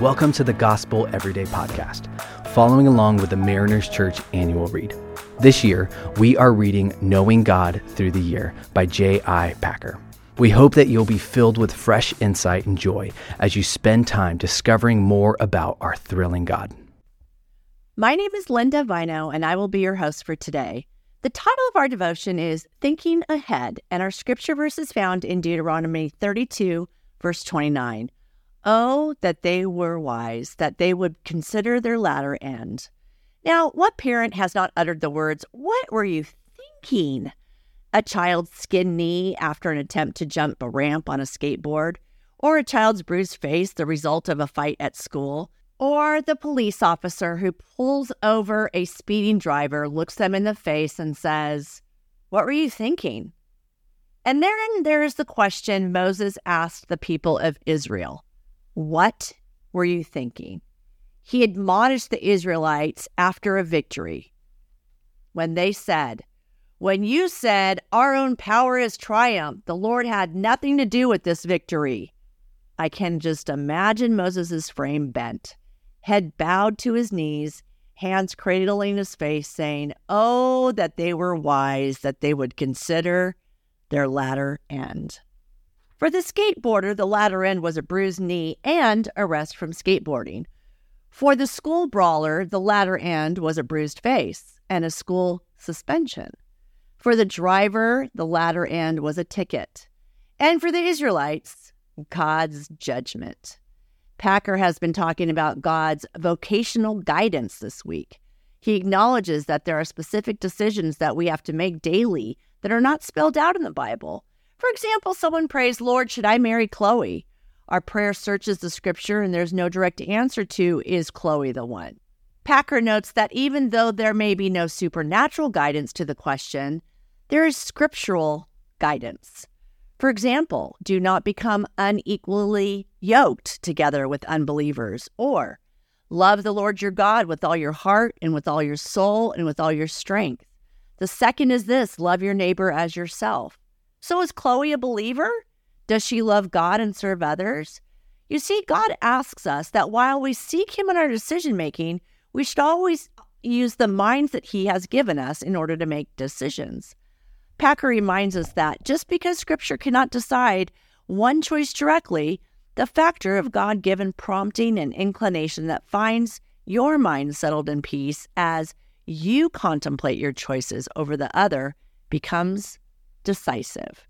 Welcome to the Gospel Everyday Podcast, following along with the Mariners Church annual read. This year, we are reading Knowing God Through the Year by J.I. Packer. We hope that you'll be filled with fresh insight and joy as you spend time discovering more about our thrilling God. My name is Linda Vino, and I will be your host for today. The title of our devotion is Thinking Ahead, and our scripture verse is found in Deuteronomy 32, verse 29. Oh, that they were wise, that they would consider their latter end. Now, what parent has not uttered the words, What were you thinking? A child's skinned knee after an attempt to jump a ramp on a skateboard, or a child's bruised face, the result of a fight at school, or the police officer who pulls over a speeding driver, looks them in the face, and says, What were you thinking? And therein there's the question Moses asked the people of Israel what were you thinking? He admonished the Israelites after a victory when they said, When you said, Our own power is triumph, the Lord had nothing to do with this victory. I can just imagine Moses' frame bent, head bowed to his knees, hands cradling his face, saying, Oh, that they were wise, that they would consider their latter end. For the skateboarder, the latter end was a bruised knee and arrest from skateboarding. For the school brawler, the latter end was a bruised face and a school suspension. For the driver, the latter end was a ticket. And for the Israelites, God's judgment. Packer has been talking about God's vocational guidance this week. He acknowledges that there are specific decisions that we have to make daily that are not spelled out in the Bible. For example, someone prays, Lord, should I marry Chloe? Our prayer searches the scripture and there's no direct answer to, is Chloe the one? Packer notes that even though there may be no supernatural guidance to the question, there is scriptural guidance. For example, do not become unequally yoked together with unbelievers, or love the Lord your God with all your heart and with all your soul and with all your strength. The second is this love your neighbor as yourself. So is Chloe a believer? Does she love God and serve others? You see, God asks us that while we seek Him in our decision making, we should always use the minds that He has given us in order to make decisions. Packer reminds us that just because Scripture cannot decide one choice directly, the factor of God given prompting and inclination that finds your mind settled in peace as you contemplate your choices over the other becomes decisive.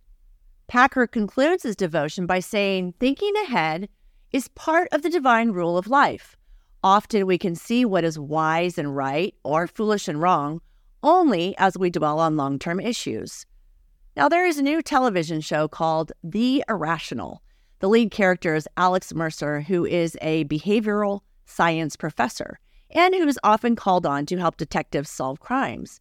Packer concludes his devotion by saying, Thinking ahead is part of the divine rule of life. Often we can see what is wise and right or foolish and wrong only as we dwell on long term issues. Now, there is a new television show called The Irrational. The lead character is Alec Mercer, who is a behavioral science professor and who is often called on to help detectives solve crimes.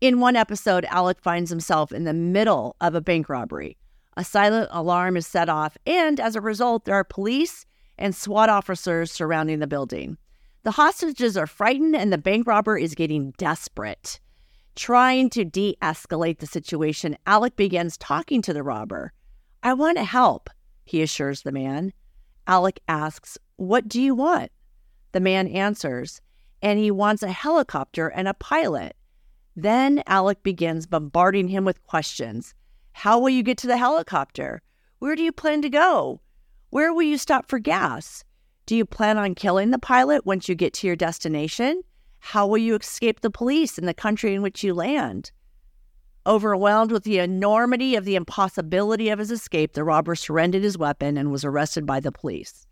In one episode, Alec finds himself in the middle of a bank robbery. A silent alarm is set off, and as a result, there are police and SWAT officers surrounding the building. The hostages are frightened, and the bank robber is getting desperate. Trying to de escalate the situation, Alec begins talking to the robber. I want to help, he assures the man. Alec asks, What do you want? The man answers, and he wants a helicopter and a pilot. Then Alec begins bombarding him with questions. How will you get to the helicopter? Where do you plan to go? Where will you stop for gas? Do you plan on killing the pilot once you get to your destination? How will you escape the police in the country in which you land? Overwhelmed with the enormity of the impossibility of his escape, the robber surrendered his weapon and was arrested by the police.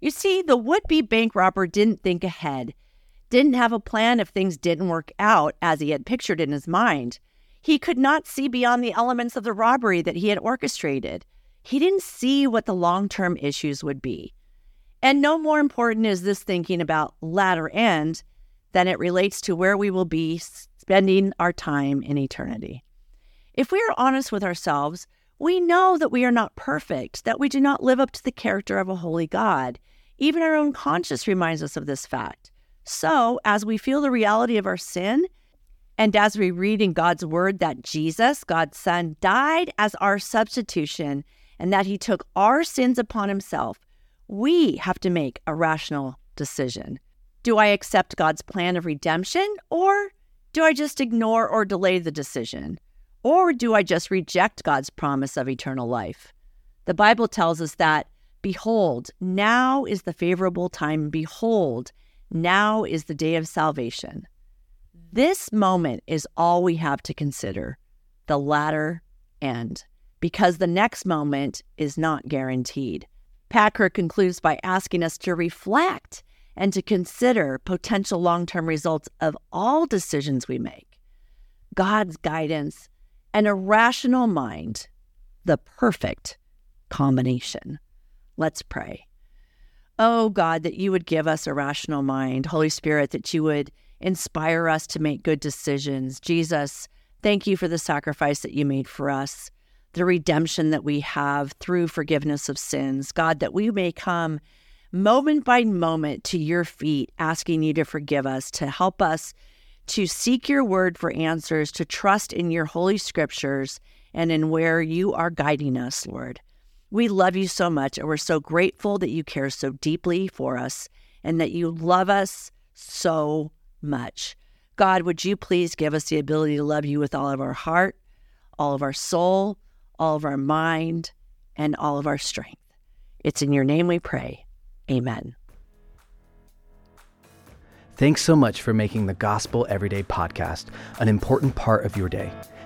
You see, the would be bank robber didn't think ahead didn't have a plan if things didn't work out as he had pictured in his mind. He could not see beyond the elements of the robbery that he had orchestrated. He didn't see what the long term issues would be. And no more important is this thinking about latter end than it relates to where we will be spending our time in eternity. If we are honest with ourselves, we know that we are not perfect, that we do not live up to the character of a holy God. Even our own conscience reminds us of this fact. So, as we feel the reality of our sin, and as we read in God's word that Jesus, God's Son, died as our substitution and that he took our sins upon himself, we have to make a rational decision. Do I accept God's plan of redemption or do I just ignore or delay the decision? Or do I just reject God's promise of eternal life? The Bible tells us that, behold, now is the favorable time. Behold, now is the day of salvation. This moment is all we have to consider the latter end, because the next moment is not guaranteed. Packer concludes by asking us to reflect and to consider potential long term results of all decisions we make. God's guidance and a rational mind, the perfect combination. Let's pray. Oh God, that you would give us a rational mind. Holy Spirit, that you would inspire us to make good decisions. Jesus, thank you for the sacrifice that you made for us, the redemption that we have through forgiveness of sins. God, that we may come moment by moment to your feet, asking you to forgive us, to help us to seek your word for answers, to trust in your holy scriptures and in where you are guiding us, Lord. We love you so much, and we're so grateful that you care so deeply for us and that you love us so much. God, would you please give us the ability to love you with all of our heart, all of our soul, all of our mind, and all of our strength? It's in your name we pray. Amen. Thanks so much for making the Gospel Everyday podcast an important part of your day.